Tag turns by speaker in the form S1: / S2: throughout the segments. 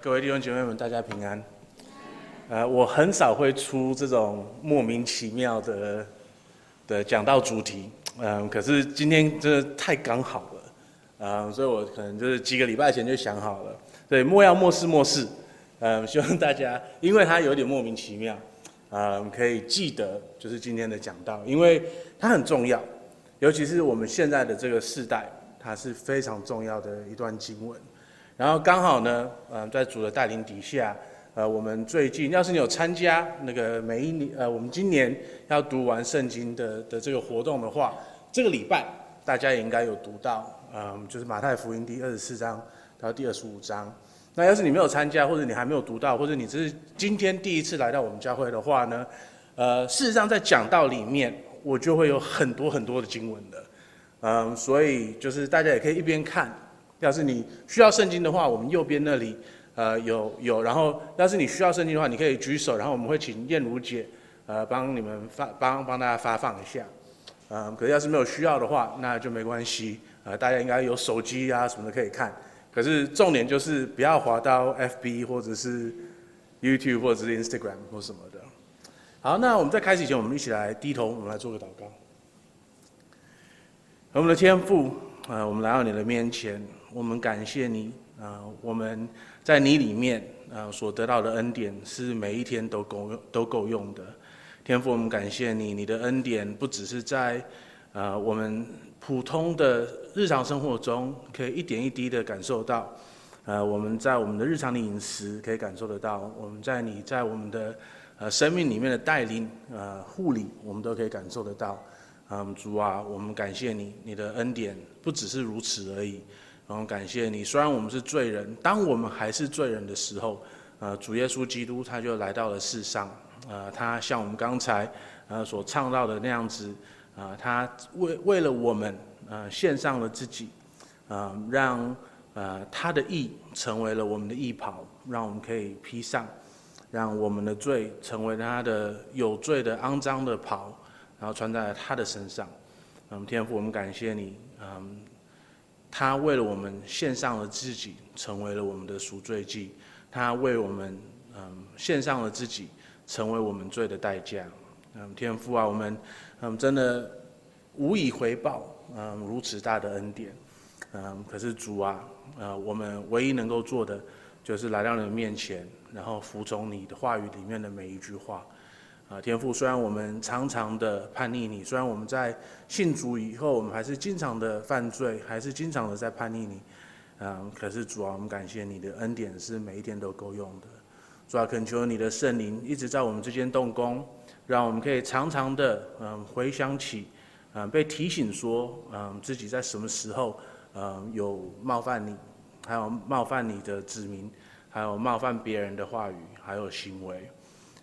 S1: 各位弟兄姐妹们，大家平安。呃，我很少会出这种莫名其妙的的讲道主题，嗯、呃，可是今天真的太刚好了，嗯、呃，所以我可能就是几个礼拜前就想好了，对，莫要默示默示，嗯、呃，希望大家，因为它有点莫名其妙，呃，可以记得就是今天的讲道，因为它很重要，尤其是我们现在的这个世代，它是非常重要的一段经文。然后刚好呢，呃，在主的带领底下，呃，我们最近要是你有参加那个每一年，呃，我们今年要读完圣经的的这个活动的话，这个礼拜大家也应该有读到，嗯、就是马太福音第二十四章到第二十五章。那要是你没有参加，或者你还没有读到，或者你只是今天第一次来到我们教会的话呢，呃，事实上在讲道里面，我就会有很多很多的经文的，嗯、所以就是大家也可以一边看。要是你需要圣经的话，我们右边那里，呃，有有。然后，要是你需要圣经的话，你可以举手，然后我们会请燕如姐，呃，帮你们发帮帮大家发放一下。嗯，可是要是没有需要的话，那就没关系。呃，大家应该有手机啊什么的可以看。可是重点就是不要滑到 FB 或者是 YouTube 或者是 Instagram 或什么的。好，那我们在开始以前，我们一起来低头，我们来做个祷告。我们的天父，呃，我们来到你的面前。我们感谢你啊！我们在你里面啊所得到的恩典是每一天都够用、都够用的。天父，我们感谢你，你的恩典不只是在啊我们普通的日常生活中可以一点一滴的感受到，呃，我们在我们的日常的饮食可以感受得到，我们在你在我们的呃生命里面的带领呃护理，我们都可以感受得到。嗯，主啊，我们感谢你，你的恩典不只是如此而已。然后感谢你，虽然我们是罪人，当我们还是罪人的时候，呃，主耶稣基督他就来到了世上，呃，他像我们刚才呃所唱到的那样子，啊、呃，他为为了我们，呃，献上了自己，啊、呃，让呃他的义成为了我们的义袍，让我们可以披上，让我们的罪成为他的有罪的肮脏的袍，然后穿在他的身上。嗯，天父，我们感谢你，嗯。他为了我们献上了自己，成为了我们的赎罪祭。他为我们，嗯，献上了自己，成为我们罪的代价。嗯，天父啊，我们，嗯，真的无以回报，嗯，如此大的恩典。嗯，可是主啊，呃，我们唯一能够做的，就是来到你的面前，然后服从你的话语里面的每一句话。啊，天父，虽然我们常常的叛逆你，虽然我们在信主以后，我们还是经常的犯罪，还是经常的在叛逆你，嗯，可是主啊，我们感谢你的恩典是每一天都够用的。主啊，恳求你的圣灵一直在我们之间动工，让我们可以常常的嗯回想起，嗯被提醒说，嗯自己在什么时候嗯有冒犯你，还有冒犯你的子民，还有冒犯别人的话语，还有行为。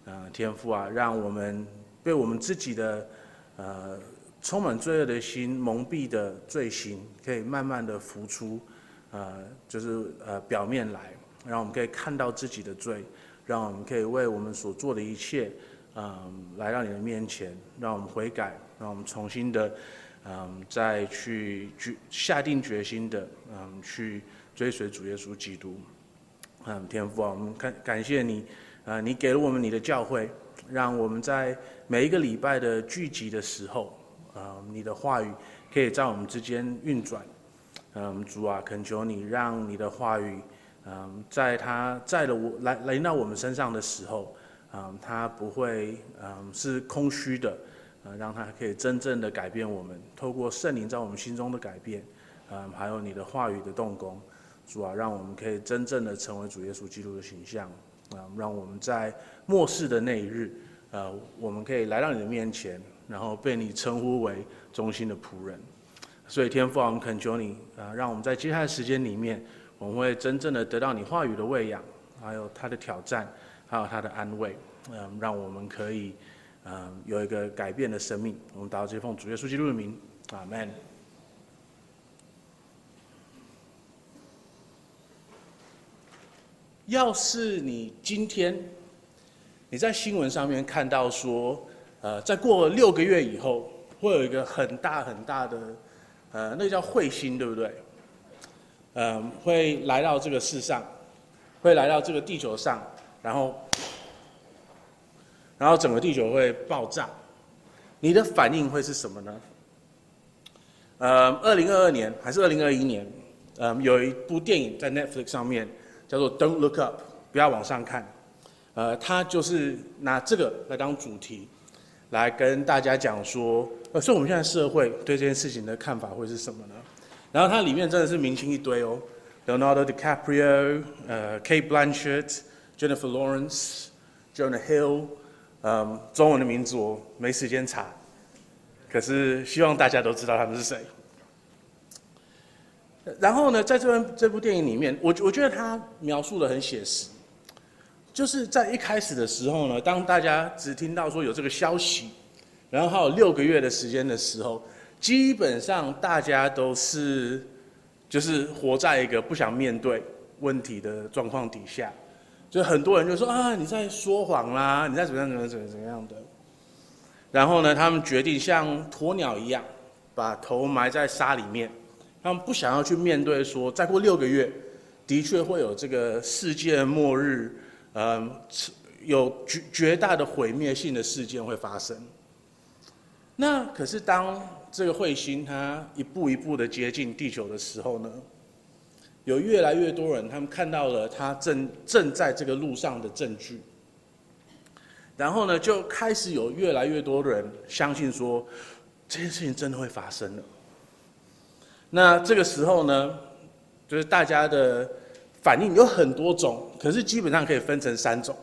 S1: 呃，天父啊，让我们被我们自己的呃充满罪恶的心蒙蔽的罪行，可以慢慢的浮出，呃，就是呃表面来，让我们可以看到自己的罪，让我们可以为我们所做的一切，嗯、来到你的面前，让我们悔改，让我们重新的，嗯、再去决下定决心的，嗯、去追随主耶稣基督。嗯、天父啊，我们感感谢你。啊，你给了我们你的教会，让我们在每一个礼拜的聚集的时候，啊，你的话语可以在我们之间运转。嗯，主啊，恳求你让你的话语，嗯，在他在了我来来到我们身上的时候，嗯，他不会嗯是空虚的，嗯，让他可以真正的改变我们，透过圣灵在我们心中的改变，嗯，还有你的话语的动工，主啊，让我们可以真正的成为主耶稣基督的形象。啊，让我们在末世的那一日，呃，我们可以来到你的面前，然后被你称呼为忠心的仆人。所以天父啊，我们恳求你啊，让我们在接下来的时间里面，我们会真正的得到你话语的喂养，还有他的挑战，还有他的安慰。嗯，让我们可以嗯有一个改变的生命。我们祷告这奉主耶稣基督的名，阿门。要是你今天你在新闻上面看到说，呃，再过六个月以后，会有一个很大很大的，呃，那个叫彗星，对不对？嗯、呃，会来到这个世上，会来到这个地球上，然后，然后整个地球会爆炸，你的反应会是什么呢？呃，二零二二年还是二零二一年，呃，有一部电影在 Netflix 上面叫做《Don't Look Up》，不要往上看。呃，他就是拿这个来当主题，来跟大家讲说，呃，所以我们现在社会对这件事情的看法会是什么呢？然后它里面真的是明星一堆哦，Leonardo DiCaprio、呃，Kate Blanchett、Jennifer Lawrence、Jonah Hill，嗯，中文的名字我没时间查。可是希望大家都知道他们是谁。然后呢，在这部这部电影里面，我我觉得他描述的很写实，就是在一开始的时候呢，当大家只听到说有这个消息，然后还有六个月的时间的时候，基本上大家都是就是活在一个不想面对问题的状况底下，就很多人就说啊，你在说谎啦，你在怎么样怎么怎么怎么样的。然后呢，他们决定像鸵鸟一样，把头埋在沙里面。他们不想要去面对说，再过六个月，的确会有这个世界末日，嗯，有绝绝大的毁灭性的事件会发生。那可是当这个彗星它一步一步的接近地球的时候呢，有越来越多人他们看到了它正正在这个路上的证据。然后呢，就开始有越来越多的人相信说，这件事情真的会发生了。那这个时候呢，就是大家的反应有很多种，可是基本上可以分成三种。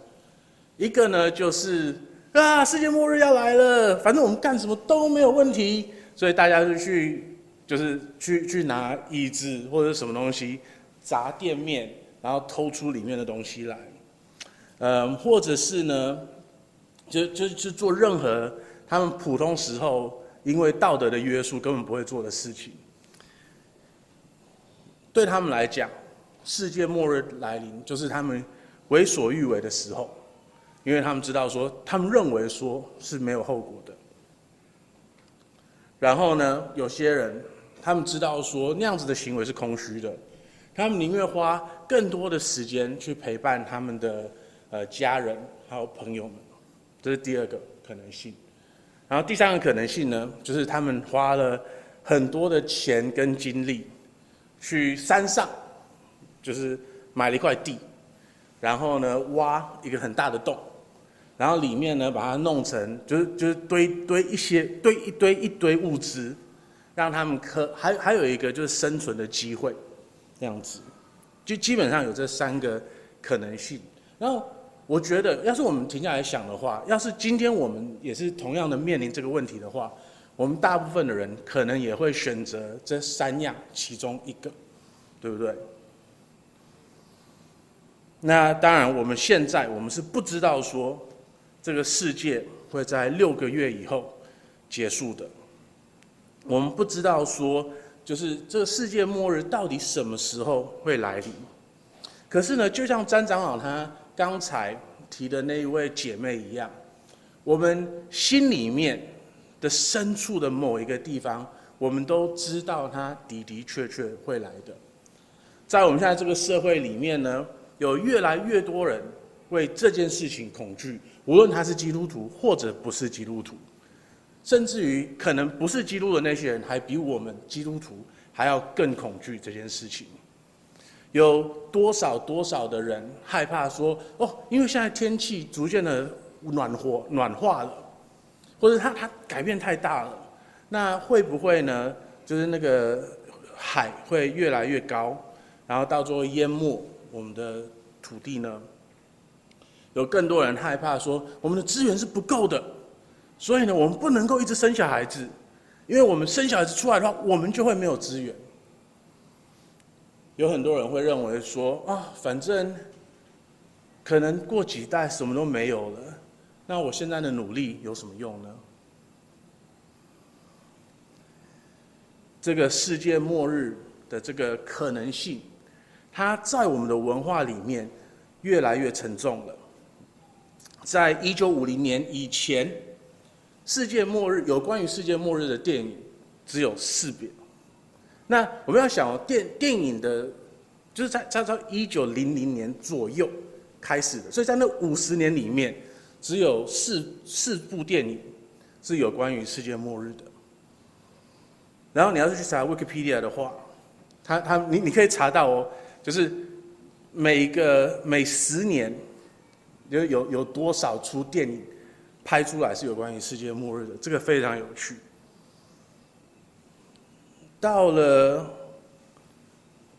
S1: 一个呢，就是啊，世界末日要来了，反正我们干什么都没有问题，所以大家就去，就是去去拿椅子或者什么东西砸店面，然后偷出里面的东西来。嗯，或者是呢？就就就做任何他们普通时候因为道德的约束根本不会做的事情。对他们来讲，世界末日来临就是他们为所欲为的时候，因为他们知道说，他们认为说是没有后果的。然后呢，有些人他们知道说那样子的行为是空虚的，他们宁愿花更多的时间去陪伴他们的呃家人还有朋友们。这是第二个可能性，然后第三个可能性呢，就是他们花了很多的钱跟精力，去山上，就是买了一块地，然后呢挖一个很大的洞，然后里面呢把它弄成，就是就是堆堆一些堆一堆一堆物资，让他们可还还有一个就是生存的机会，这样子，就基本上有这三个可能性，然后。我觉得，要是我们停下来想的话，要是今天我们也是同样的面临这个问题的话，我们大部分的人可能也会选择这三样其中一个，对不对？那当然，我们现在我们是不知道说这个世界会在六个月以后结束的，我们不知道说就是这个世界末日到底什么时候会来临。可是呢，就像詹长老他。刚才提的那一位姐妹一样，我们心里面的深处的某一个地方，我们都知道它的的确确会来的。在我们现在这个社会里面呢，有越来越多人为这件事情恐惧，无论他是基督徒或者不是基督徒，甚至于可能不是基督的那些人，还比我们基督徒还要更恐惧这件事情。有多少多少的人害怕说哦，因为现在天气逐渐的暖和暖化了，或者它它改变太大了，那会不会呢？就是那个海会越来越高，然后到最后淹没我们的土地呢？有更多人害怕说我们的资源是不够的，所以呢，我们不能够一直生小孩子，因为我们生小孩子出来的话，我们就会没有资源。有很多人会认为说啊，反正可能过几代什么都没有了，那我现在的努力有什么用呢？这个世界末日的这个可能性，它在我们的文化里面越来越沉重了。在一九五零年以前，世界末日有关于世界末日的电影只有四部。那我们要想哦，电电影的就是在在到一九零零年左右开始的，所以在那五十年里面，只有四四部电影是有关于世界末日的。然后你要是去查 Wikipedia 的话，他他你你可以查到哦，就是每个每十年有有有多少出电影拍出来是有关于世界末日的，这个非常有趣。到了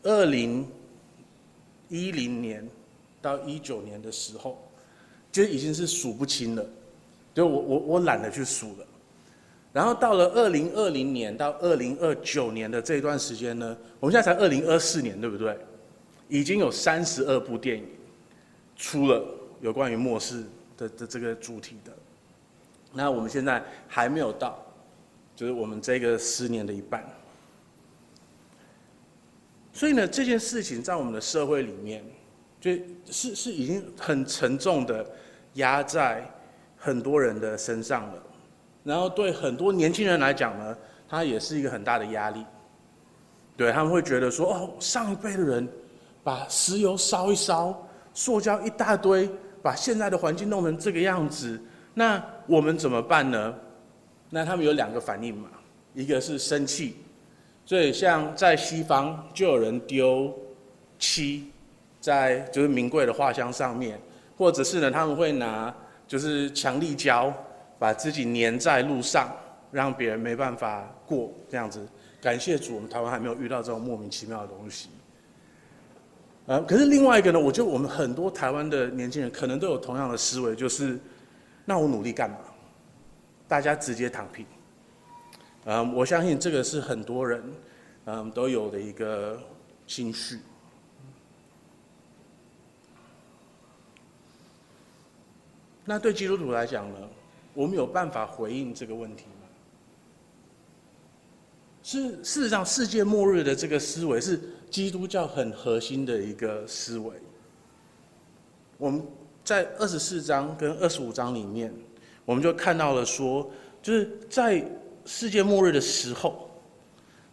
S1: 二零。一零年到一九年的时候，就已经是数不清了，就我我我懒得去数了。然后到了二零二零年到二零二九年的这一段时间呢，我们现在才二零二四年，对不对？已经有三十二部电影出了有关于末世的的这个主题的。那我们现在还没有到，就是我们这个十年的一半。所以呢，这件事情在我们的社会里面，就是是已经很沉重的压在很多人的身上了。然后对很多年轻人来讲呢，它也是一个很大的压力。对，他们会觉得说，哦，上一辈的人把石油烧一烧，塑胶一大堆，把现在的环境弄成这个样子，那我们怎么办呢？那他们有两个反应嘛，一个是生气。所以，像在西方，就有人丢漆在就是名贵的画箱上面，或者是呢，他们会拿就是强力胶把自己粘在路上，让别人没办法过这样子。感谢主，我们台湾还没有遇到这种莫名其妙的东西。呃，可是另外一个呢，我觉得我们很多台湾的年轻人可能都有同样的思维，就是那我努力干嘛？大家直接躺平。嗯，我相信这个是很多人嗯都有的一个心绪。那对基督徒来讲呢，我们有办法回应这个问题吗？是事实上，世界末日的这个思维是基督教很核心的一个思维。我们在二十四章跟二十五章里面，我们就看到了说，就是在。世界末日的时候，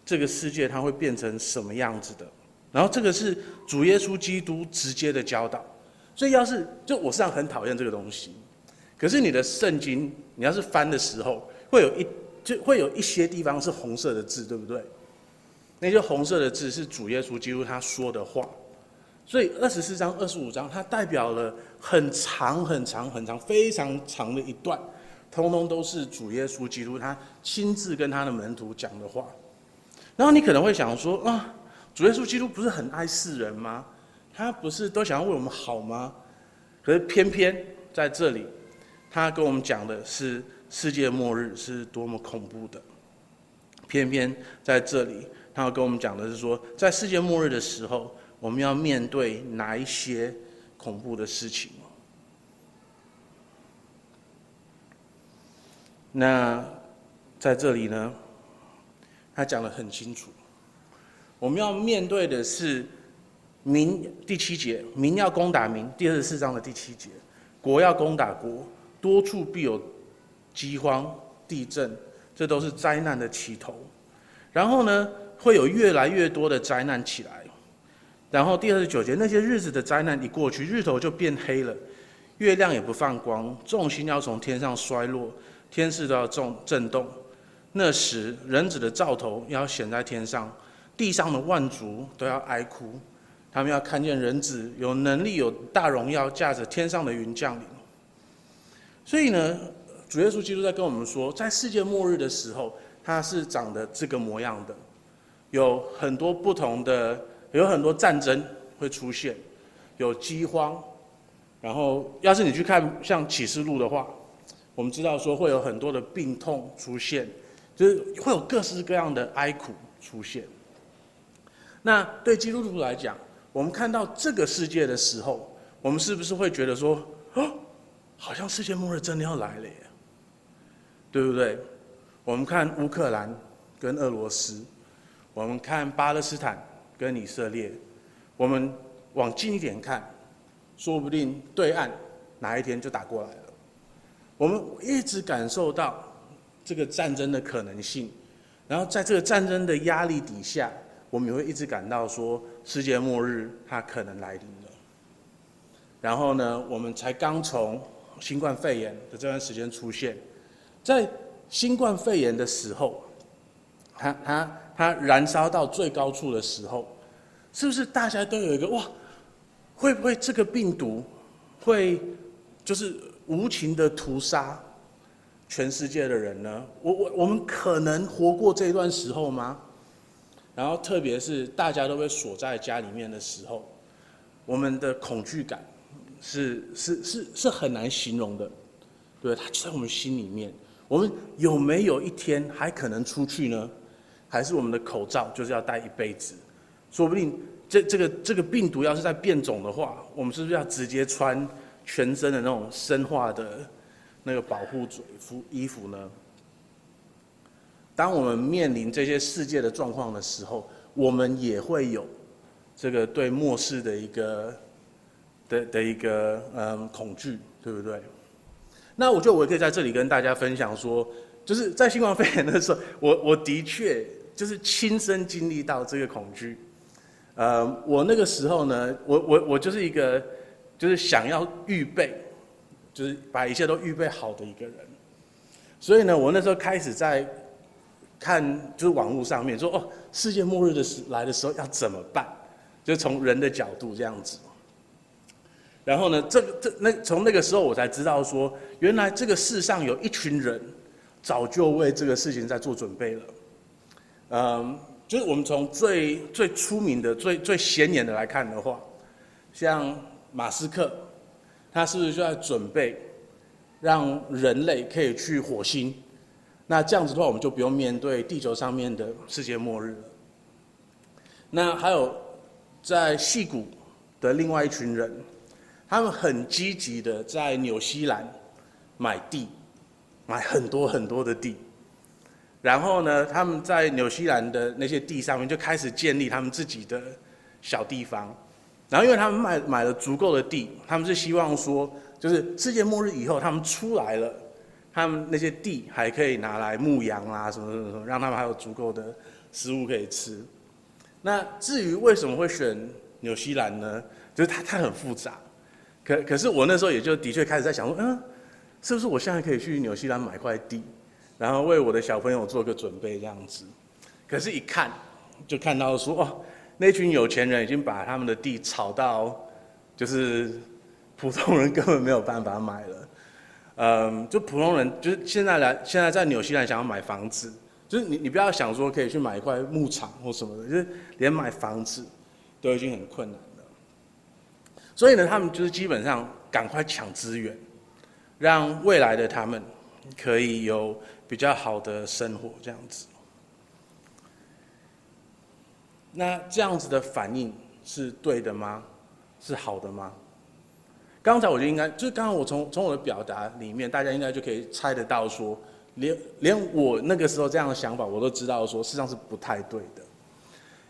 S1: 这个世界它会变成什么样子的？然后这个是主耶稣基督直接的教导。所以要是就我实际上很讨厌这个东西，可是你的圣经你要是翻的时候，会有一就会有一些地方是红色的字，对不对？那些红色的字是主耶稣基督他说的话。所以二十四章、二十五章，它代表了很长、很长、很长、非常长的一段。通通都是主耶稣基督他亲自跟他的门徒讲的话，然后你可能会想说啊，主耶稣基督不是很爱世人吗？他不是都想要为我们好吗？可是偏偏在这里，他跟我们讲的是世界末日是多么恐怖的。偏偏在这里，他要跟我们讲的是说，在世界末日的时候，我们要面对哪一些恐怖的事情。那在这里呢，他讲得很清楚，我们要面对的是民第七节，民要攻打民，第二十四章的第七节，国要攻打国，多处必有饥荒、地震，这都是灾难的起头。然后呢，会有越来越多的灾难起来。然后第二十九节，那些日子的灾难一过去，日头就变黑了，月亮也不放光，众星要从天上衰落。天势都要震震动，那时人子的兆头要显在天上，地上的万族都要哀哭，他们要看见人子有能力、有大荣耀，驾着天上的云降临。所以呢，主耶稣基督在跟我们说，在世界末日的时候，他是长得这个模样的，有很多不同的，有很多战争会出现，有饥荒，然后要是你去看像启示录的话。我们知道说会有很多的病痛出现，就是会有各式各样的哀苦出现。那对基督徒来讲，我们看到这个世界的时候，我们是不是会觉得说，哦，好像世界末日真的要来了耶？对不对？我们看乌克兰跟俄罗斯，我们看巴勒斯坦跟以色列，我们往近一点看，说不定对岸哪一天就打过来了。我们一直感受到这个战争的可能性，然后在这个战争的压力底下，我们也会一直感到说世界末日它可能来临了。然后呢，我们才刚从新冠肺炎的这段时间出现，在新冠肺炎的时候，它它它燃烧到最高处的时候，是不是大家都有一个哇？会不会这个病毒会就是无情的屠杀全世界的人呢？我我我们可能活过这一段时候吗？然后，特别是大家都被锁在家里面的时候，我们的恐惧感是是是是很难形容的，对，它就在我们心里面。我们有没有一天还可能出去呢？还是我们的口罩就是要戴一辈子？说不定这这个这个病毒要是在变种的话，我们是不是要直接穿全身的那种生化的那个保护嘴服衣服呢？当我们面临这些世界的状况的时候，我们也会有这个对末世的一个的的一个嗯恐惧，对不对？那我觉得我可以在这里跟大家分享说，就是在新冠肺炎的时候，我我的确就是亲身经历到这个恐惧。呃，我那个时候呢，我我我就是一个就是想要预备，就是把一切都预备好的一个人。所以呢，我那时候开始在。看，就是网络上面说哦，世界末日的时来的时候要怎么办？就从人的角度这样子。然后呢，这个这那从那个时候我才知道说，原来这个世上有一群人早就为这个事情在做准备了。嗯，就是我们从最最出名的、最最显眼的来看的话，像马斯克，他是不是就在准备让人类可以去火星？那这样子的话，我们就不用面对地球上面的世界末日了。那还有在矽谷的另外一群人，他们很积极的在纽西兰买地，买很多很多的地。然后呢，他们在纽西兰的那些地上面就开始建立他们自己的小地方。然后，因为他们买买了足够的地，他们是希望说，就是世界末日以后，他们出来了。他们那些地还可以拿来牧羊啊，什么什么什么，让他们还有足够的食物可以吃。那至于为什么会选纽西兰呢？就是它它很复杂。可可是我那时候也就的确开始在想说，嗯，是不是我现在可以去纽西兰买块地，然后为我的小朋友做个准备这样子？可是，一看就看到说，哦，那群有钱人已经把他们的地炒到，就是普通人根本没有办法买了。嗯，就普通人，就是现在来，现在在纽西兰想要买房子，就是你，你不要想说可以去买一块牧场或什么的，就是连买房子都已经很困难。所以呢，他们就是基本上赶快抢资源，让未来的他们可以有比较好的生活，这样子。那这样子的反应是对的吗？是好的吗？刚才我就应该，就是刚刚我从从我的表达里面，大家应该就可以猜得到说，连连我那个时候这样的想法，我都知道说，事实上是不太对的，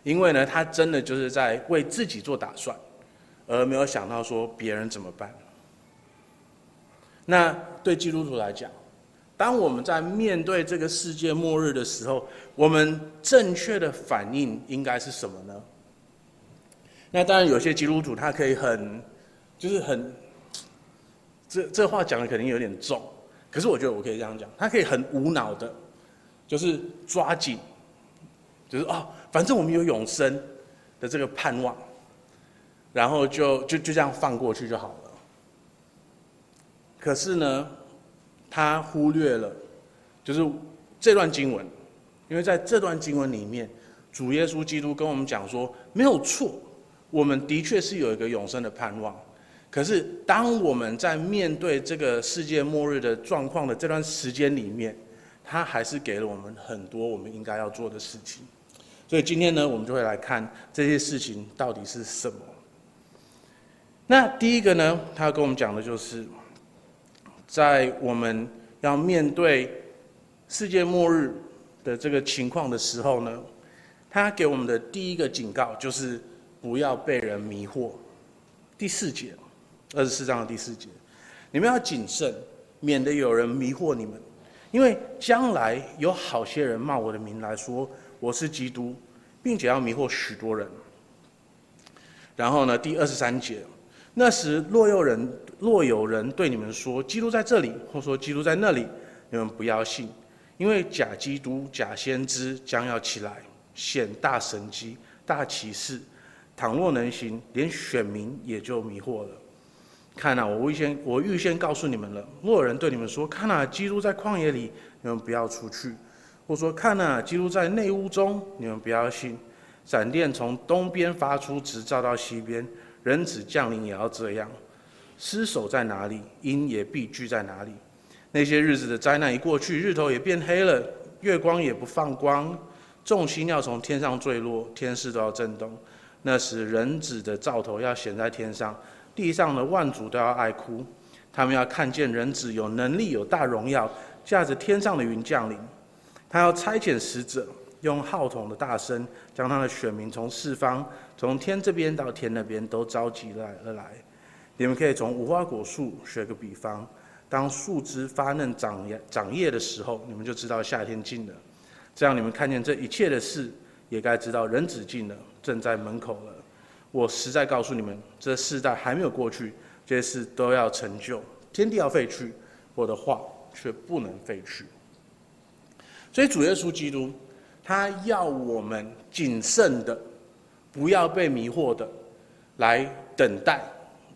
S1: 因为呢，他真的就是在为自己做打算，而没有想到说别人怎么办。那对基督徒来讲，当我们在面对这个世界末日的时候，我们正确的反应应该是什么呢？那当然，有些基督徒他可以很，就是很。这这话讲的肯定有点重，可是我觉得我可以这样讲，他可以很无脑的，就是抓紧，就是哦，反正我们有永生的这个盼望，然后就就就这样放过去就好了。可是呢，他忽略了，就是这段经文，因为在这段经文里面，主耶稣基督跟我们讲说，没有错，我们的确是有一个永生的盼望。可是，当我们在面对这个世界末日的状况的这段时间里面，他还是给了我们很多我们应该要做的事情。所以今天呢，我们就会来看这些事情到底是什么。那第一个呢，他要跟我们讲的就是，在我们要面对世界末日的这个情况的时候呢，他给我们的第一个警告就是不要被人迷惑。第四节。二十四章的第四节，你们要谨慎，免得有人迷惑你们，因为将来有好些人冒我的名来说我是基督，并且要迷惑许多人。然后呢，第二十三节，那时若有人若有人对你们说基督在这里，或说基督在那里，你们不要信，因为假基督、假先知将要起来，显大神迹、大奇事，倘若能行，连选民也就迷惑了。看哪，我预先我预先告诉你们了，若有人对你们说，看哪，基督在旷野里，你们不要出去。或说：“看哪，基督在内屋中，你们不要信。闪电从东边发出，直照到西边。人子降临也要这样。尸首在哪里，阴也必聚在哪里。那些日子的灾难一过去，日头也变黑了，月光也不放光，众星要从天上坠落，天势都要震动。那时，人子的兆头要显在天上，地上的万族都要哀哭。他们要看见人子有能力、有大荣耀，驾着天上的云降临。”他要差遣使者，用号筒的大声，将他的选民从四方，从天这边到天那边都召集来而来。你们可以从无花果树学个比方，当树枝发嫩长叶长叶的时候，你们就知道夏天近了。这样你们看见这一切的事，也该知道人子近了，正在门口了。我实在告诉你们，这世代还没有过去，这些事都要成就。天地要废去，我的话却不能废去。所以主耶稣基督，他要我们谨慎的，不要被迷惑的，来等待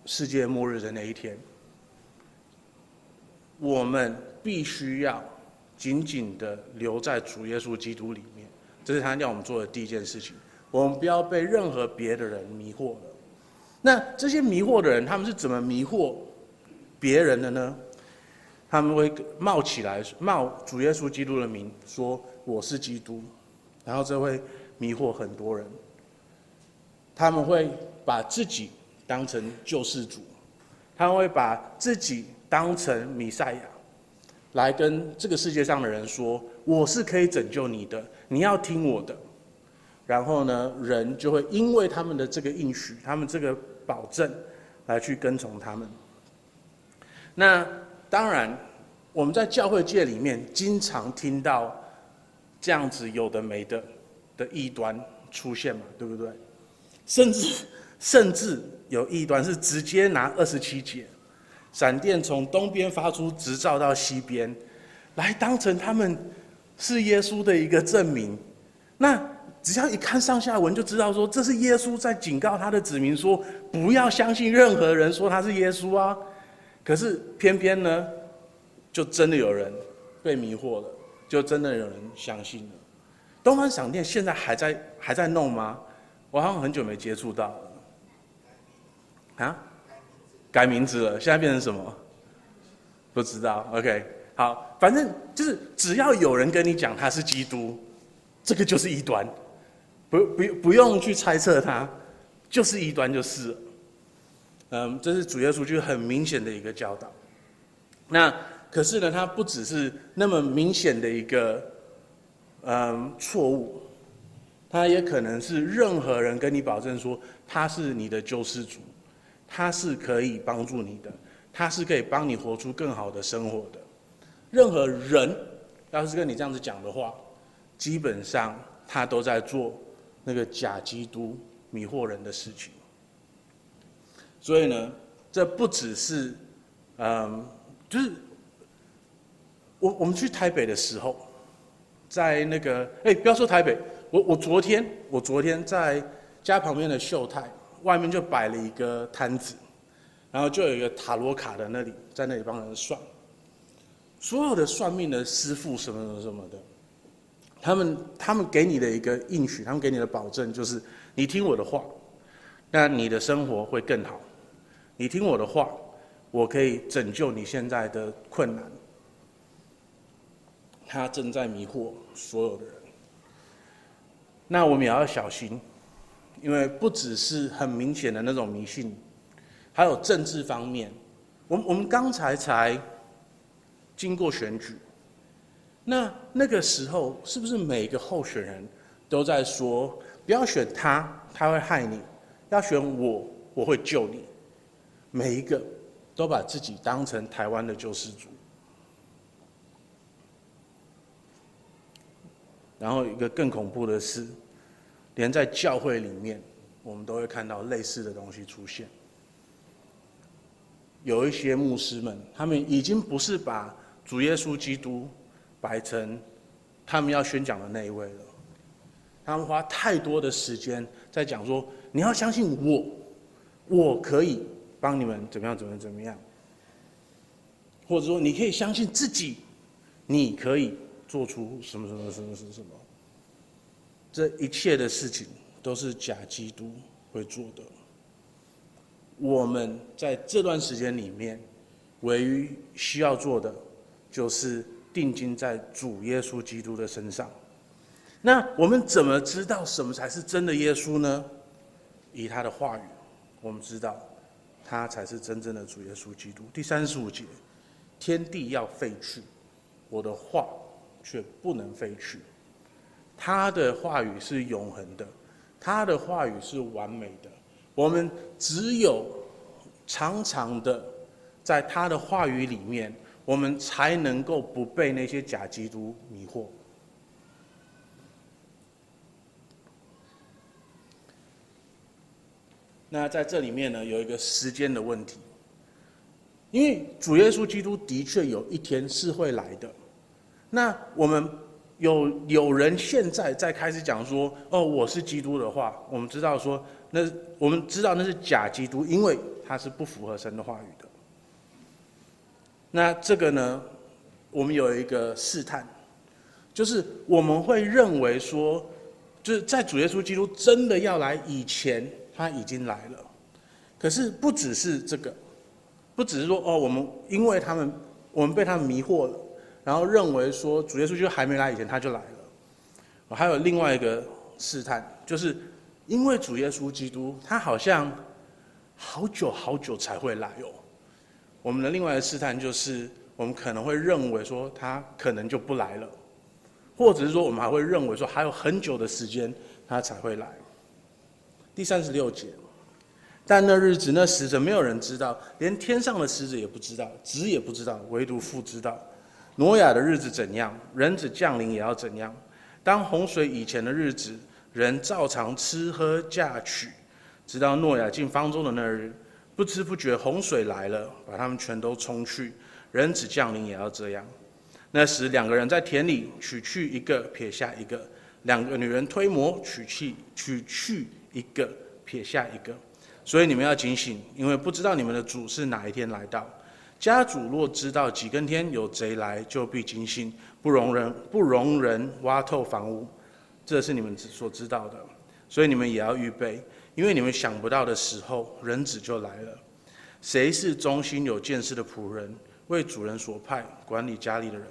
S1: 世界末日的那一天。我们必须要紧紧的留在主耶稣基督里面，这是他要我们做的第一件事情。我们不要被任何别的人迷惑了。那这些迷惑的人，他们是怎么迷惑别人的呢？他们会冒起来，冒主耶稣基督的名，说我是基督，然后这会迷惑很多人。他们会把自己当成救世主，他们会把自己当成弥赛亚，来跟这个世界上的人说，我是可以拯救你的，你要听我的。然后呢，人就会因为他们的这个应许，他们这个保证，来去跟从他们。那。当然，我们在教会界里面经常听到这样子有的没的的异端出现嘛，对不对？甚至甚至有异端是直接拿二十七节，闪电从东边发出，直照到西边，来当成他们是耶稣的一个证明。那只要一看上下文，就知道说这是耶稣在警告他的子民说，不要相信任何人说他是耶稣啊。可是偏偏呢，就真的有人被迷惑了，就真的有人相信了。东方闪电现在还在还在弄吗？我好像很久没接触到了。啊？改名字了，现在变成什么？不知道。OK，好，反正就是只要有人跟你讲他是基督，这个就是异端，不不不用去猜测他，就是异端就是了。嗯，这是主耶稣就很明显的一个教导。那可是呢，他不只是那么明显的一个嗯错误，他也可能是任何人跟你保证说他是你的救世主，他是可以帮助你的，他是可以帮你活出更好的生活的。任何人要是跟你这样子讲的话，基本上他都在做那个假基督迷惑人的事情。所以呢，这不只是，嗯，就是我我们去台北的时候，在那个哎，不要说台北，我我昨天我昨天在家旁边的秀泰外面就摆了一个摊子，然后就有一个塔罗卡的那里，在那里帮人算，所有的算命的师傅什么什么什么的，他们他们给你的一个应许，他们给你的保证就是，你听我的话，那你的生活会更好。你听我的话，我可以拯救你现在的困难。他正在迷惑所有的人。那我们也要小心，因为不只是很明显的那种迷信，还有政治方面。我们我们刚才才经过选举，那那个时候是不是每个候选人都在说，不要选他，他会害你；要选我，我会救你。每一个都把自己当成台湾的救世主，然后一个更恐怖的是，连在教会里面，我们都会看到类似的东西出现。有一些牧师们，他们已经不是把主耶稣基督摆成他们要宣讲的那一位了。他们花太多的时间在讲说：“你要相信我，我可以帮你们怎么样，怎么样，怎么样。”或者说，你可以相信自己，你可以做出什么什么什么什么什么。这一切的事情都是假基督会做的。我们在这段时间里面，唯一需要做的，就是定睛在主耶稣基督的身上。那我们怎么知道什么才是真的耶稣呢？以他的话语，我们知道，他才是真正的主耶稣基督。第三十五节，天地要废去，我的话却不能废去。他的话语是永恒的，他的话语是完美的。我们只有常常的在他的话语里面，我们才能够不被那些假基督迷惑。那在这里面呢，有一个时间的问题，因为主耶稣基督的确有一天是会来的。那我们。有有人现在在开始讲说，哦，我是基督的话，我们知道说，那我们知道那是假基督，因为他是不符合神的话语的。那这个呢，我们有一个试探，就是我们会认为说，就是在主耶稣基督真的要来以前，他已经来了。可是不只是这个，不只是说哦，我们因为他们，我们被他们迷惑了。然后认为说主耶稣就还没来以前他就来了，我还有另外一个试探，就是因为主耶稣基督他好像好久好久才会来哦。我们的另外一个试探就是我们可能会认为说他可能就不来了，或者是说我们还会认为说还有很久的时间他才会来。第三十六节，但那日子那时辰没有人知道，连天上的使者也不知道，子也不知道，唯独父知道。挪亚的日子怎样，人子降临也要怎样。当洪水以前的日子，人照常吃喝嫁娶，直到诺亚进方舟的那日，不知不觉洪水来了，把他们全都冲去。人子降临也要这样。那时两个人在田里取去一个，撇下一个；两个女人推磨取去取去一个，撇下一个。所以你们要警醒，因为不知道你们的主是哪一天来到。家主若知道几更天有贼来，就必惊心，不容人不容人挖透房屋。这是你们所知道的，所以你们也要预备，因为你们想不到的时候，人子就来了。谁是忠心有见识的仆人，为主人所派管理家里的人，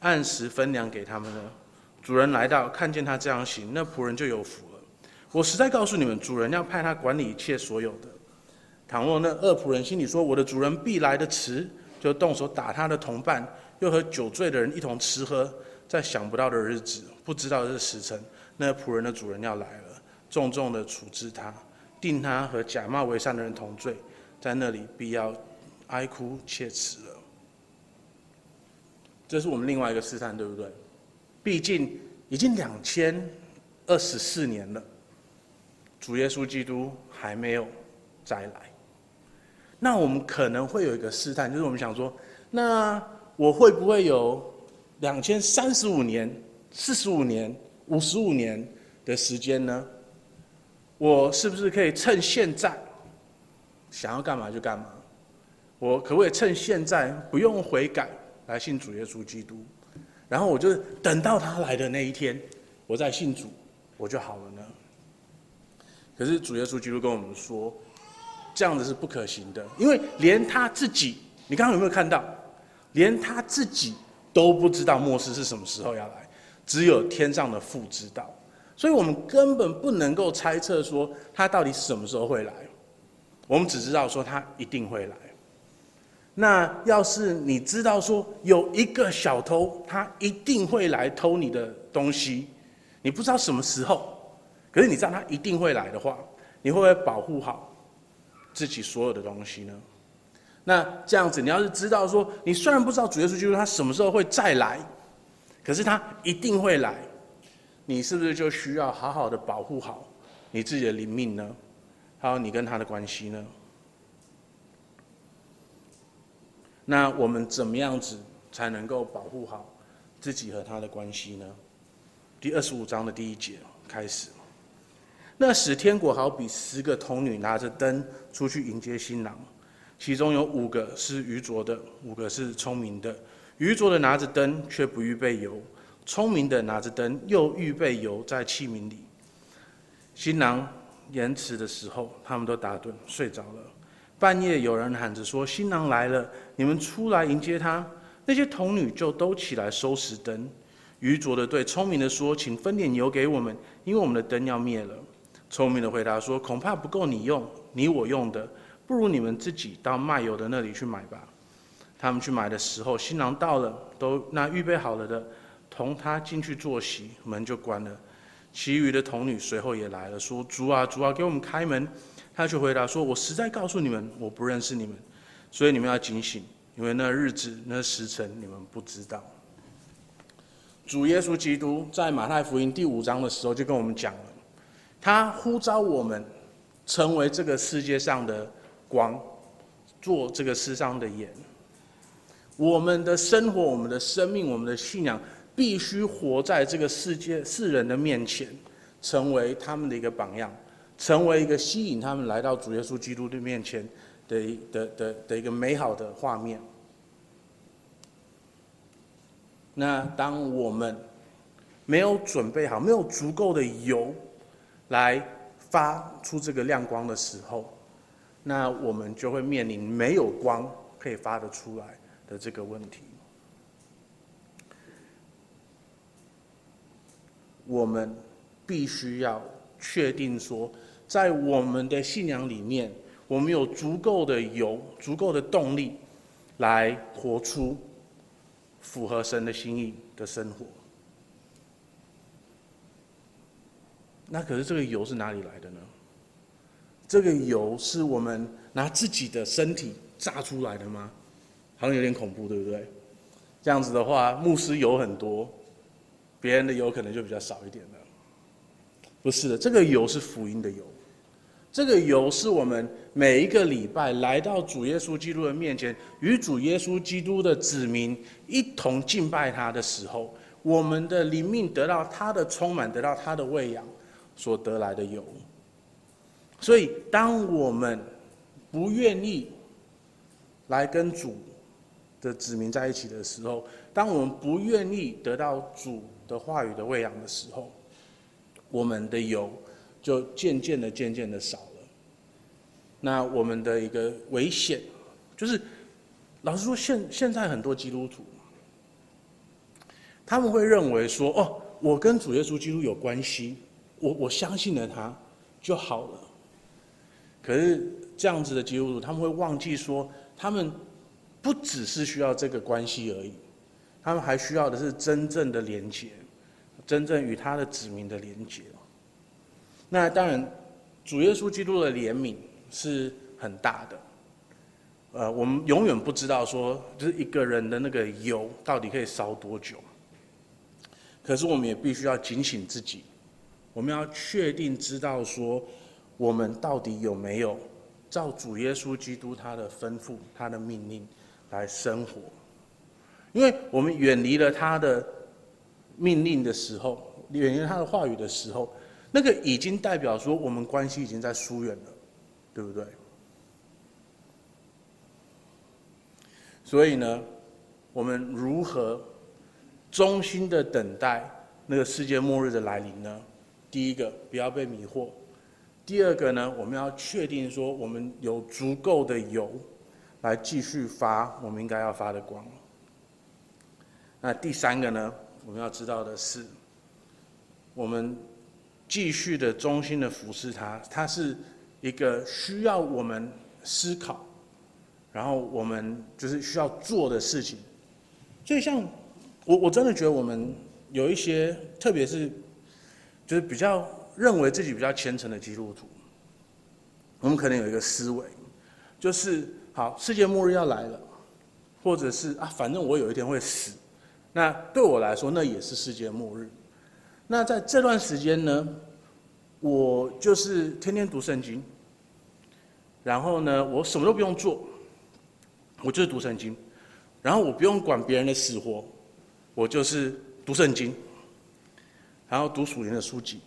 S1: 按时分粮给他们呢？主人来到，看见他这样行，那仆人就有福了。我实在告诉你们，主人要派他管理一切所有的。倘若那恶仆人心里说：“我的主人必来的迟”，就动手打他的同伴，又和酒醉的人一同吃喝，在想不到的日子，不知道的时辰，那仆人的主人要来了，重重的处置他，定他和假冒为善的人同罪，在那里必要哀哭切齿了。这是我们另外一个试探，对不对？毕竟已经两千二十四年了，主耶稣基督还没有再来。那我们可能会有一个试探，就是我们想说，那我会不会有两千三十五年、四十五年、五十五年的时间呢？我是不是可以趁现在想要干嘛就干嘛？我可不可以趁现在不用悔改来信主耶稣基督？然后我就等到他来的那一天，我再信主，我就好了呢？可是主耶稣基督跟我们说。这样子是不可行的，因为连他自己，你刚刚有没有看到？连他自己都不知道末世是什么时候要来，只有天上的父知道，所以我们根本不能够猜测说他到底什么时候会来，我们只知道说他一定会来。那要是你知道说有一个小偷，他一定会来偷你的东西，你不知道什么时候，可是你知道他一定会来的话，你会不会保护好？自己所有的东西呢？那这样子，你要是知道说，你虽然不知道主耶稣基督他什么时候会再来，可是他一定会来。你是不是就需要好好的保护好你自己的灵命呢？还有你跟他的关系呢？那我们怎么样子才能够保护好自己和他的关系呢？第二十五章的第一节开始。那时天国好比十个童女拿着灯出去迎接新郎，其中有五个是愚拙的，五个是聪明的。愚拙的拿着灯却不预备油，聪明的拿着灯又预备油在器皿里。新郎延迟的时候，他们都打盹睡着了。半夜有人喊着说：“新郎来了，你们出来迎接他。”那些童女就都起来收拾灯。愚拙的对聪明的说：“请分点油给我们，因为我们的灯要灭了。”聪明的回答说：“恐怕不够你用，你我用的，不如你们自己到卖油的那里去买吧。”他们去买的时候，新郎到了，都那预备好了的，同他进去坐席，门就关了。其余的童女随后也来了，说：“主啊，主啊，给我们开门。”他却回答说：“我实在告诉你们，我不认识你们，所以你们要警醒，因为那日子、那时辰你们不知道。”主耶稣基督在马太福音第五章的时候就跟我们讲了。他呼召我们成为这个世界上的光，做这个世上的盐。我们的生活、我们的生命、我们的信仰，必须活在这个世界世人的面前，成为他们的一个榜样，成为一个吸引他们来到主耶稣基督的面前的的的的一个美好的画面。那当我们没有准备好，没有足够的油，来发出这个亮光的时候，那我们就会面临没有光可以发得出来的这个问题。我们必须要确定说，在我们的信仰里面，我们有足够的油、足够的动力，来活出符合神的心意的生活。那可是这个油是哪里来的呢？这个油是我们拿自己的身体榨出来的吗？好像有点恐怖，对不对？这样子的话，牧师油很多，别人的油可能就比较少一点了。不是的，这个油是福音的油，这个油是我们每一个礼拜来到主耶稣基督的面前，与主耶稣基督的子民一同敬拜他的时候，我们的灵命得到他的充满，得到他的喂养。所得来的油，所以当我们不愿意来跟主的子民在一起的时候，当我们不愿意得到主的话语的喂养的时候，我们的油就渐渐的、渐渐的少了。那我们的一个危险，就是老实说，现现在很多基督徒，他们会认为说：“哦，我跟主耶稣基督有关系。”我我相信了他就好了，可是这样子的基督徒，他们会忘记说，他们不只是需要这个关系而已，他们还需要的是真正的连结，真正与他的子民的连结。那当然，主耶稣基督的怜悯是很大的，呃，我们永远不知道说，就是一个人的那个油到底可以烧多久，可是我们也必须要警醒自己。我们要确定知道说，我们到底有没有照主耶稣基督他的吩咐、他的命令来生活？因为我们远离了他的命令的时候，远离他的话语的时候，那个已经代表说我们关系已经在疏远了，对不对？所以呢，我们如何衷心的等待那个世界末日的来临呢？第一个，不要被迷惑；第二个呢，我们要确定说，我们有足够的油来继续发我们应该要发的光。那第三个呢，我们要知道的是，我们继续的忠心的服侍他，他是一个需要我们思考，然后我们就是需要做的事情。所以，像我，我真的觉得我们有一些，特别是。就是比较认为自己比较虔诚的基督徒，我们可能有一个思维，就是好，世界末日要来了，或者是啊，反正我有一天会死，那对我来说那也是世界末日。那在这段时间呢，我就是天天读圣经，然后呢，我什么都不用做，我就是读圣经，然后我不用管别人的死活，我就是读圣经，然后读属灵的书籍，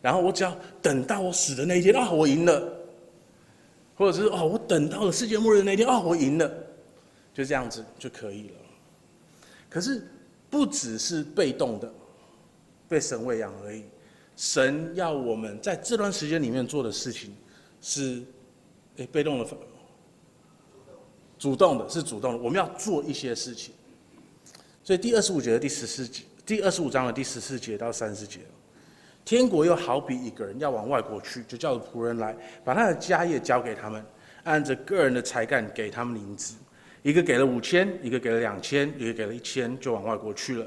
S1: 然后我只要等到我死的那一天啊，我赢了，或者是哦，我等到了世界末日的那一天啊，我赢了，就这样子就可以了。可是不只是被动的。被神喂养而已，神要我们在这段时间里面做的事情是，诶，被动的，主动的，是主动的。我们要做一些事情。所以第二十五节的第十四节，第二十五章的第十四节到三十节，天国又好比一个人要往外国去，就叫仆人来，把他的家业交给他们，按着个人的才干给他们银子，一个给了五千，一个给了两千，一个给了一千，就往外国去了。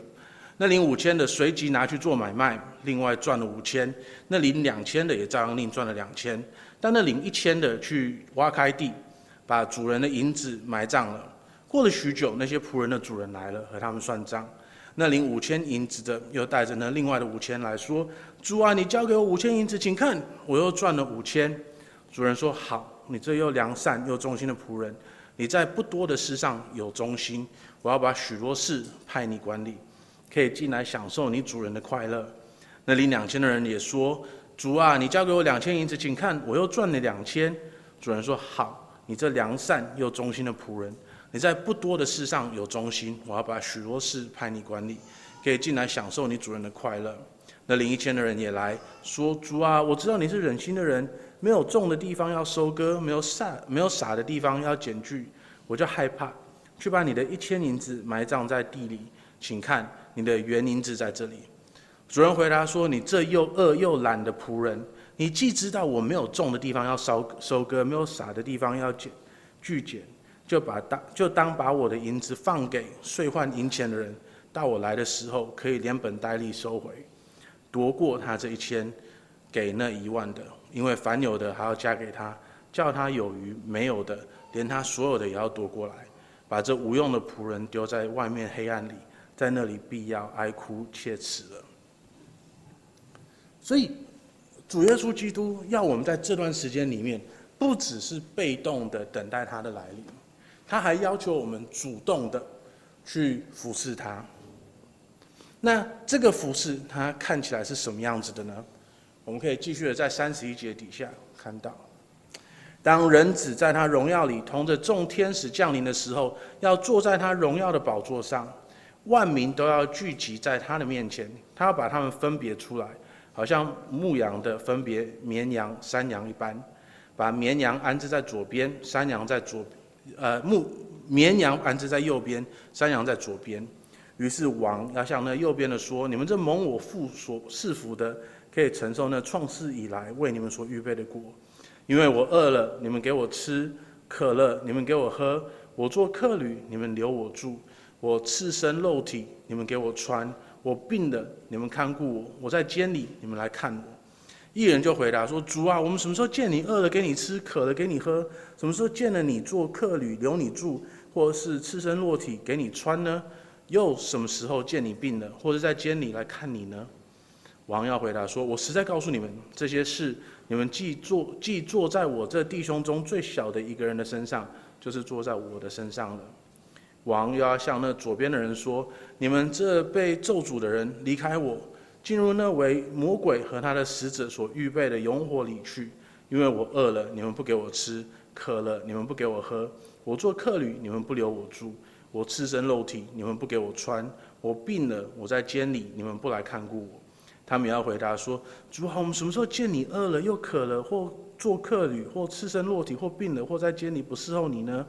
S1: 那领五千的随即拿去做买卖，另外赚了五千；那领两千的也照样另赚了两千。但那领一千的去挖开地，把主人的银子埋葬了。过了许久，那些仆人的主人来了，和他们算账。那领五千银子的又带着那另外的五千来说：“主啊，你交给我五千银子，请看，我又赚了五千。”主人说：“好，你这又良善又忠心的仆人，你在不多的事上有忠心，我要把许多事派你管理。”可以进来享受你主人的快乐。那领两千的人也说：“主啊，你交给我两千银子，请看，我又赚了两千。”主人说：“好，你这良善又忠心的仆人，你在不多的事上有忠心，我要把许多事派你管理，可以进来享受你主人的快乐。”那领一千的人也来说：“主啊，我知道你是忍心的人，没有种的地方要收割，没有撒没有撒的地方要剪去，我就害怕，去把你的一千银子埋葬在地里，请看。”你的原银子在这里。主人回答说：“你这又饿又懒的仆人，你既知道我没有种的地方要收收割，没有撒的地方要捡聚捡，就把当就当把我的银子放给兑换银钱的人，到我来的时候可以连本带利收回，夺过他这一千，给那一万的，因为凡有的还要加给他，叫他有余；没有的，连他所有的也要夺过来，把这无用的仆人丢在外面黑暗里。”在那里必要哀哭切齿了。所以，主耶稣基督要我们在这段时间里面，不只是被动的等待他的来临，他还要求我们主动的去服侍他。那这个服侍，它看起来是什么样子的呢？我们可以继续的在三十一节底下看到，当人子在他荣耀里同着众天使降临的时候，要坐在他荣耀的宝座上。万民都要聚集在他的面前，他要把他们分别出来，好像牧羊的分别绵羊、山羊一般，把绵羊安置在左边，山羊在左，呃，牧绵羊安置在右边，山羊在左边。于是王要向那右边的说：“你们这蒙我父所赐福的，可以承受那创世以来为你们所预备的果，因为我饿了，你们给我吃；渴了，你们给我喝；我做客旅，你们留我住。”我赤身肉体，你们给我穿；我病了，你们看顾我；我在监里，你们来看我。义人就回答说：“主啊，我们什么时候见你饿了给你吃，渴了给你喝？什么时候见了你做客旅留你住，或是赤身裸体给你穿呢？又什么时候见你病了，或者在监里来看你呢？”王要回答说：“我实在告诉你们，这些事你们既做既坐在我这弟兄中最小的一个人的身上，就是坐在我的身上了。”王又要向那左边的人说：“你们这被咒诅的人，离开我，进入那为魔鬼和他的使者所预备的永火里去。因为我饿了，你们不给我吃；渴了，你们不给我喝；我做客旅，你们不留我住；我赤身露体，你们不给我穿；我病了，我在监里，你们不来看顾我。”他们要回答说：“主啊，我们什么时候见你饿了又渴了，或做客旅，或赤身裸体，或病了，或在监里不伺候你呢？”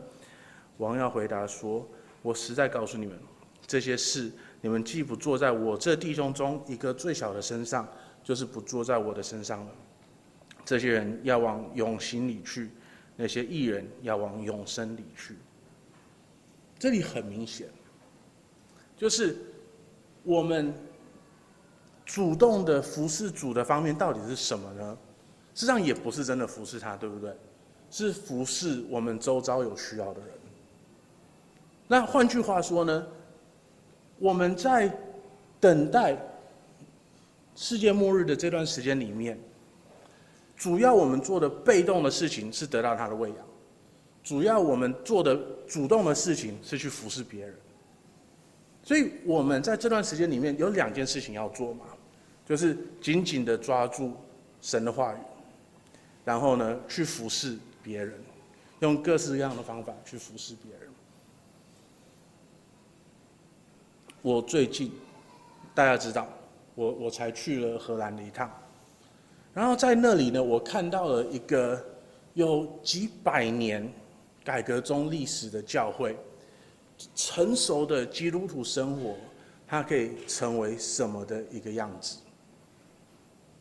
S1: 王要回答说。我实在告诉你们，这些事你们既不坐在我这弟兄中一个最小的身上，就是不坐在我的身上了。这些人要往永刑里去，那些义人要往永生里去。这里很明显，就是我们主动的服侍主的方面到底是什么呢？实际上也不是真的服侍他，对不对？是服侍我们周遭有需要的人。那换句话说呢，我们在等待世界末日的这段时间里面，主要我们做的被动的事情是得到他的喂养，主要我们做的主动的事情是去服侍别人。所以，我们在这段时间里面有两件事情要做嘛，就是紧紧的抓住神的话语，然后呢，去服侍别人，用各式各样的方法去服侍别人。我最近，大家知道，我我才去了荷兰的一趟，然后在那里呢，我看到了一个有几百年改革中历史的教会，成熟的基督徒生活，它可以成为什么的一个样子？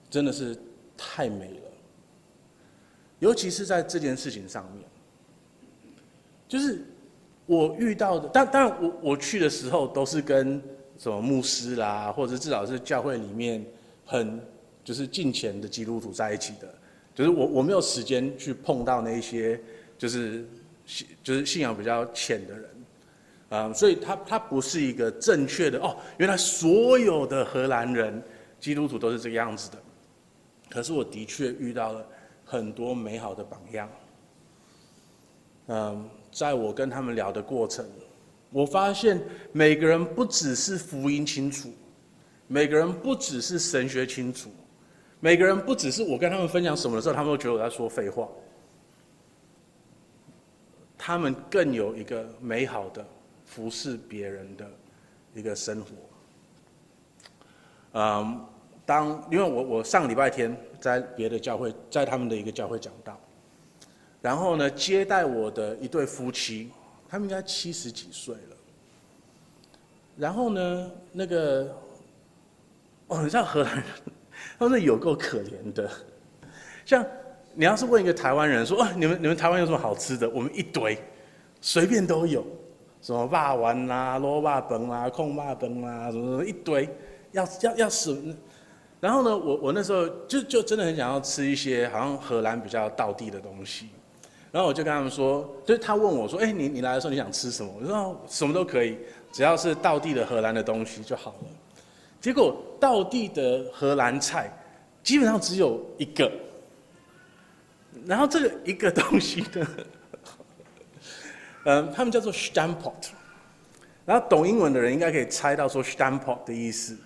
S1: 真的是太美了，尤其是在这件事情上面，就是。我遇到的，但当然我我去的时候都是跟什么牧师啦，或者至少是教会里面很就是敬虔的基督徒在一起的，就是我我没有时间去碰到那些就是信就是信仰比较浅的人，啊、所以他他不是一个正确的哦，原来所有的荷兰人基督徒都是这个样子的，可是我的确遇到了很多美好的榜样，嗯。在我跟他们聊的过程，我发现每个人不只是福音清楚，每个人不只是神学清楚，每个人不只是我跟他们分享什么的时候，他们都觉得我在说废话。他们更有一个美好的服侍别人的一个生活。嗯，当因为我我上礼拜天在别的教会，在他们的一个教会讲道。然后呢，接待我的一对夫妻，他们应该七十几岁了。然后呢，那个，哦，你知道荷兰人，他们有够可怜的。像你要是问一个台湾人说，哦，你们你们台湾有什么好吃的？我们一堆，随便都有，什么霸丸啦、卤肉饭啦、控肉饭啦，什么什么一堆，要要要死。然后呢，我我那时候就就真的很想要吃一些好像荷兰比较道地的东西。然后我就跟他们说，就是他问我说：“哎，你你来的时候你想吃什么？”我说：“什么都可以，只要是道地的荷兰的东西就好了。”结果道地的荷兰菜基本上只有一个，然后这个一个东西的，嗯，他们叫做 Stamppot，然后懂英文的人应该可以猜到说 Stamppot 的意思，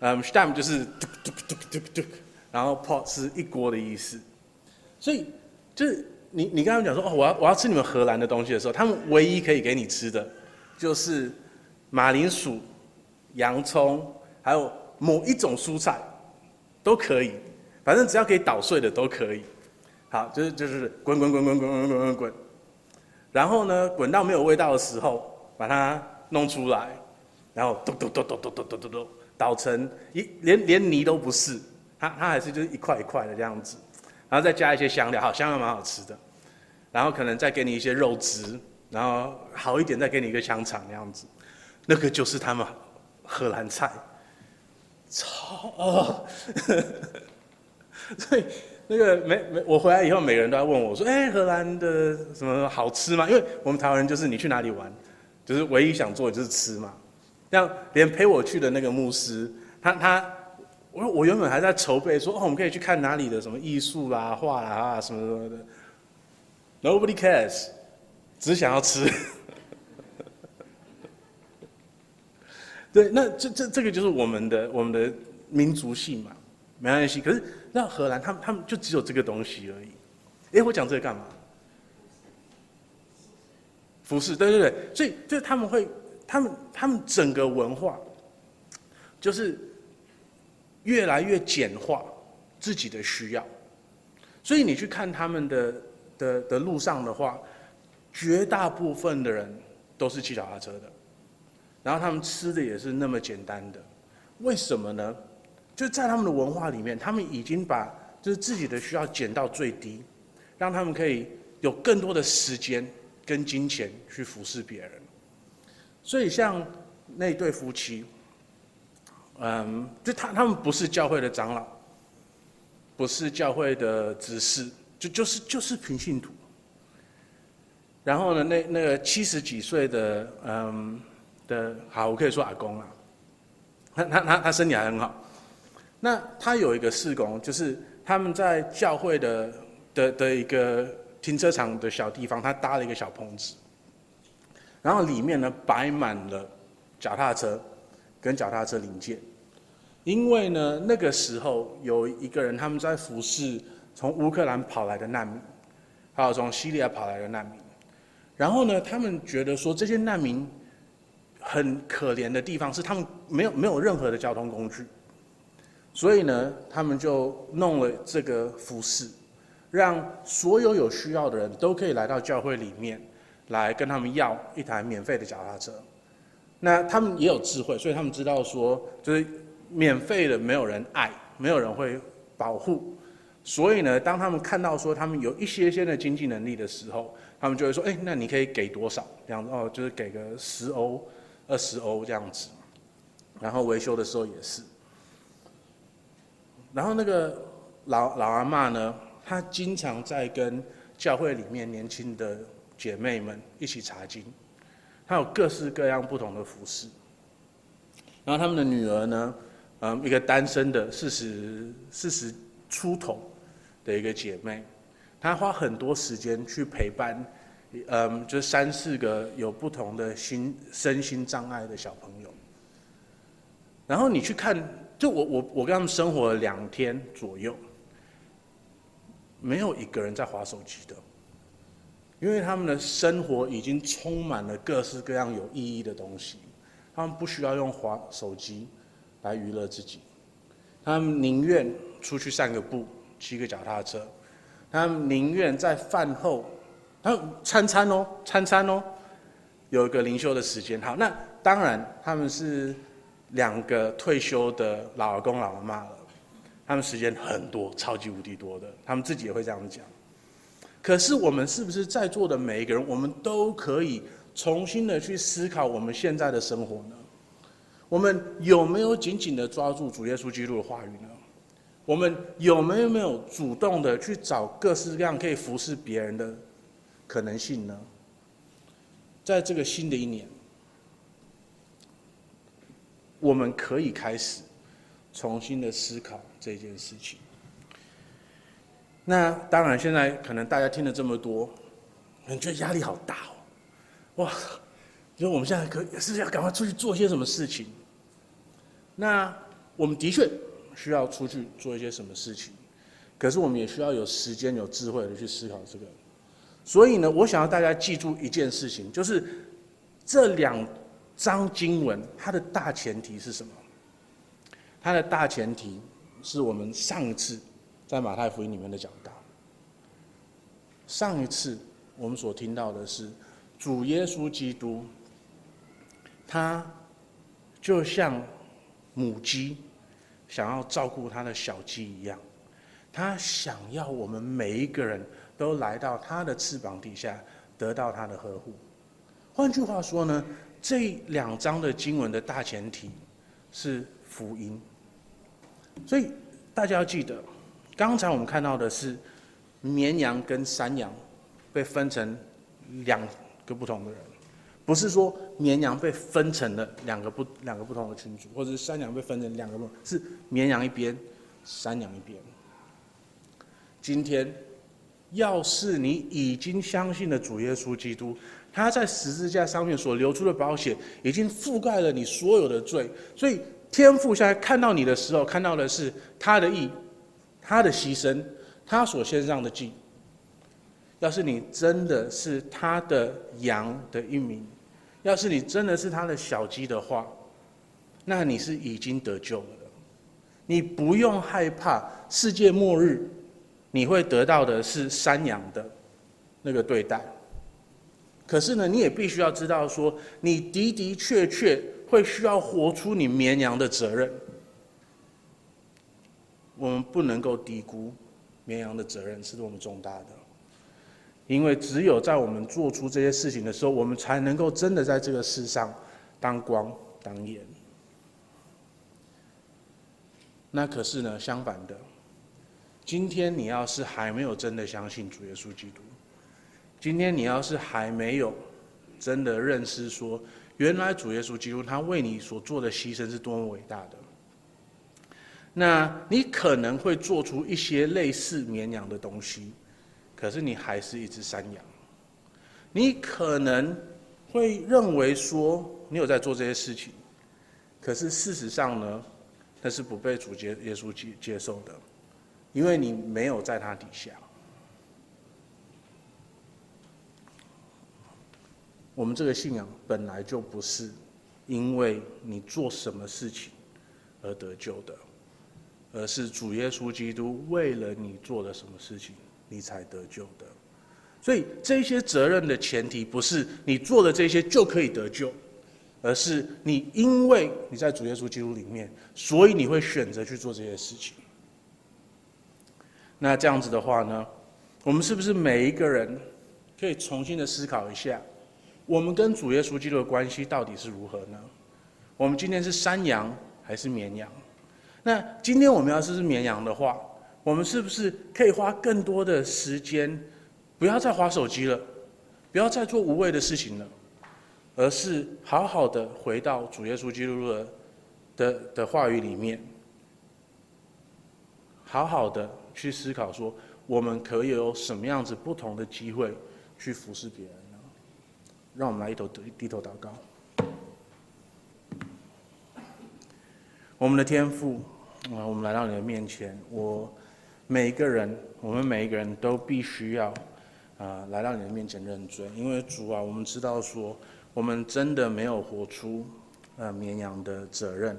S1: 嗯，Stamp 就是嘟嘟嘟嘟嘟，然后 pot 是一锅的意思，所以就是。你你跟他们讲说哦，我要我要吃你们荷兰的东西的时候，他们唯一可以给你吃的，就是马铃薯、洋葱，还有某一种蔬菜，都可以，反正只要可以捣碎的都可以。好，就是就是滚滚滚滚滚滚滚滚滚，然后呢，滚到没有味道的时候，把它弄出来，然后咚咚咚咚咚咚咚咚咚，捣成一连连泥都不是，它它还是就是一块一块的这样子。然后再加一些香料，好，香料蛮好吃的。然后可能再给你一些肉汁，然后好一点再给你一个香肠那样子，那个就是他们荷兰菜，超哦。所以那个每每我回来以后，每个人都要问我说：“哎，荷兰的什么好吃吗？”因为我们台湾人就是你去哪里玩，就是唯一想做的就是吃嘛。像连陪我去的那个牧师，他他。我我原本还在筹备说哦，我们可以去看哪里的什么艺术啦、画啊什么什么的。Nobody cares，只想要吃。对，那这这这个就是我们的我们的民族性嘛，没关系。可是那荷兰他们他们就只有这个东西而已。哎，我讲这个干嘛？服饰，对对对，所以就他们会，他们他们整个文化就是。越来越简化自己的需要，所以你去看他们的的的路上的话，绝大部分的人都是骑脚踏车的，然后他们吃的也是那么简单的，为什么呢？就在他们的文化里面，他们已经把就是自己的需要减到最低，让他们可以有更多的时间跟金钱去服侍别人。所以像那对夫妻。嗯，就他他们不是教会的长老，不是教会的执事，就就是就是平信徒。然后呢，那那个七十几岁的嗯的，好，我可以说阿公啊，他他他他身体还很好。那他有一个事工，就是他们在教会的的的一个停车场的小地方，他搭了一个小棚子，然后里面呢摆满了脚踏车跟脚踏车零件，因为呢那个时候有一个人他们在服侍从乌克兰跑来的难民，还有从叙利亚跑来的难民，然后呢他们觉得说这些难民很可怜的地方是他们没有没有任何的交通工具。所以呢，他们就弄了这个服饰，让所有有需要的人都可以来到教会里面，来跟他们要一台免费的脚踏车。那他们也有智慧，所以他们知道说，就是免费的没有人爱，没有人会保护。所以呢，当他们看到说他们有一些些的经济能力的时候，他们就会说：“哎，那你可以给多少？这样哦，就是给个十欧、二十欧这样子。”然后维修的时候也是。然后那个老老阿嬷呢，她经常在跟教会里面年轻的姐妹们一起查经，他有各式各样不同的服饰。然后他们的女儿呢，嗯，一个单身的四十四十出头的一个姐妹，她花很多时间去陪伴，嗯，就三四个有不同的心身心障碍的小朋友。然后你去看。就我我我跟他们生活了两天左右，没有一个人在划手机的，因为他们的生活已经充满了各式各样有意义的东西，他们不需要用滑手机来娱乐自己，他们宁愿出去散个步，骑个脚踏车，他们宁愿在饭后，他们餐餐哦，餐餐哦，有一个灵修的时间。好，那当然他们是。两个退休的老公、老阿嬷了，他们时间很多，超级无敌多的，他们自己也会这样讲。可是我们是不是在座的每一个人，我们都可以重新的去思考我们现在的生活呢？我们有没有紧紧的抓住主耶稣基督的话语呢？我们有没有没有主动的去找各式各样可以服侍别人的可能性呢？在这个新的一年。我们可以开始重新的思考这件事情。那当然，现在可能大家听了这么多，你觉得压力好大哦，哇！因为我们现在可是要赶快出去做一些什么事情。那我们的确需要出去做一些什么事情，可是我们也需要有时间、有智慧的去思考这个。所以呢，我想要大家记住一件事情，就是这两。章经文，它的大前提是什么？它的大前提是我们上次在马太福音里面的讲道。上一次我们所听到的是主耶稣基督，他就像母鸡想要照顾他的小鸡一样，他想要我们每一个人都来到他的翅膀底下，得到他的呵护。换句话说呢？这两章的经文的大前提是福音，所以大家要记得，刚才我们看到的是绵羊跟山羊被分成两个不同的人，不是说绵羊被分成了两个不两个不同的群组，或者是山羊被分成两个不同，是绵羊一边，山羊一边。今天，要是你已经相信了主耶稣基督。他在十字架上面所流出的宝血，已经覆盖了你所有的罪。所以天父现在看到你的时候，看到的是他的意，他的牺牲，他所献上的祭。要是你真的是他的羊的一名，要是你真的是他的小鸡的话，那你是已经得救了。你不用害怕世界末日，你会得到的是山羊的那个对待。可是呢，你也必须要知道说，你的的确确会需要活出你绵羊的责任。我们不能够低估绵羊的责任是多么重大的，因为只有在我们做出这些事情的时候，我们才能够真的在这个世上当光当盐。那可是呢，相反的，今天你要是还没有真的相信主耶稣基督。今天你要是还没有真的认识说，原来主耶稣基督他为你所做的牺牲是多么伟大的，那你可能会做出一些类似绵羊的东西，可是你还是一只山羊。你可能会认为说你有在做这些事情，可是事实上呢，那是不被主接耶稣接接受的，因为你没有在他底下。我们这个信仰本来就不是因为你做什么事情而得救的，而是主耶稣基督为了你做了什么事情，你才得救的。所以这些责任的前提不是你做了这些就可以得救，而是你因为你在主耶稣基督里面，所以你会选择去做这些事情。那这样子的话呢，我们是不是每一个人可以重新的思考一下，我们跟主耶稣基督的关系到底是如何呢？我们今天是山羊还是绵羊？那今天我们要是是绵羊的话，我们是不是可以花更多的时间？不要再滑手机了，不要再做无谓的事情了，而是好好的回到主耶稣基督的的的话语里面，好好的去思考说，我们可以有什么样子不同的机会去服侍别人呢？让我们来一头低头祷告。我们的天赋啊，我们来到你的面前，我每一个人，我们每一个人都必须要。啊，来到你的面前认罪，因为主啊，我们知道说，我们真的没有活出呃绵羊的责任，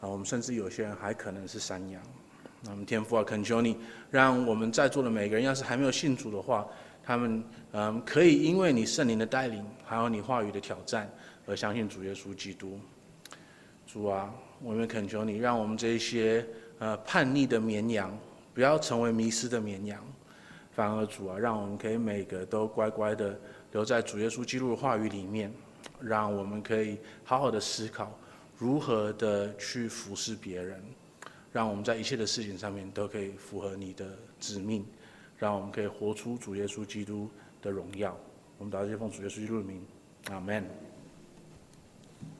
S1: 啊，我们甚至有些人还可能是山羊。那我们天父啊，恳求你，让我们在座的每个人，要是还没有信主的话，他们嗯可以因为你圣灵的带领，还有你话语的挑战，而相信主耶稣基督。主啊，我们恳求你，让我们这一些呃叛逆的绵羊，不要成为迷失的绵羊。反而主啊，让我们可以每个都乖乖的留在主耶稣基督的话语里面，让我们可以好好的思考如何的去服侍别人，让我们在一切的事情上面都可以符合你的旨命，让我们可以活出主耶稣基督的荣耀。我们祷告，奉主耶稣基督的名，阿门。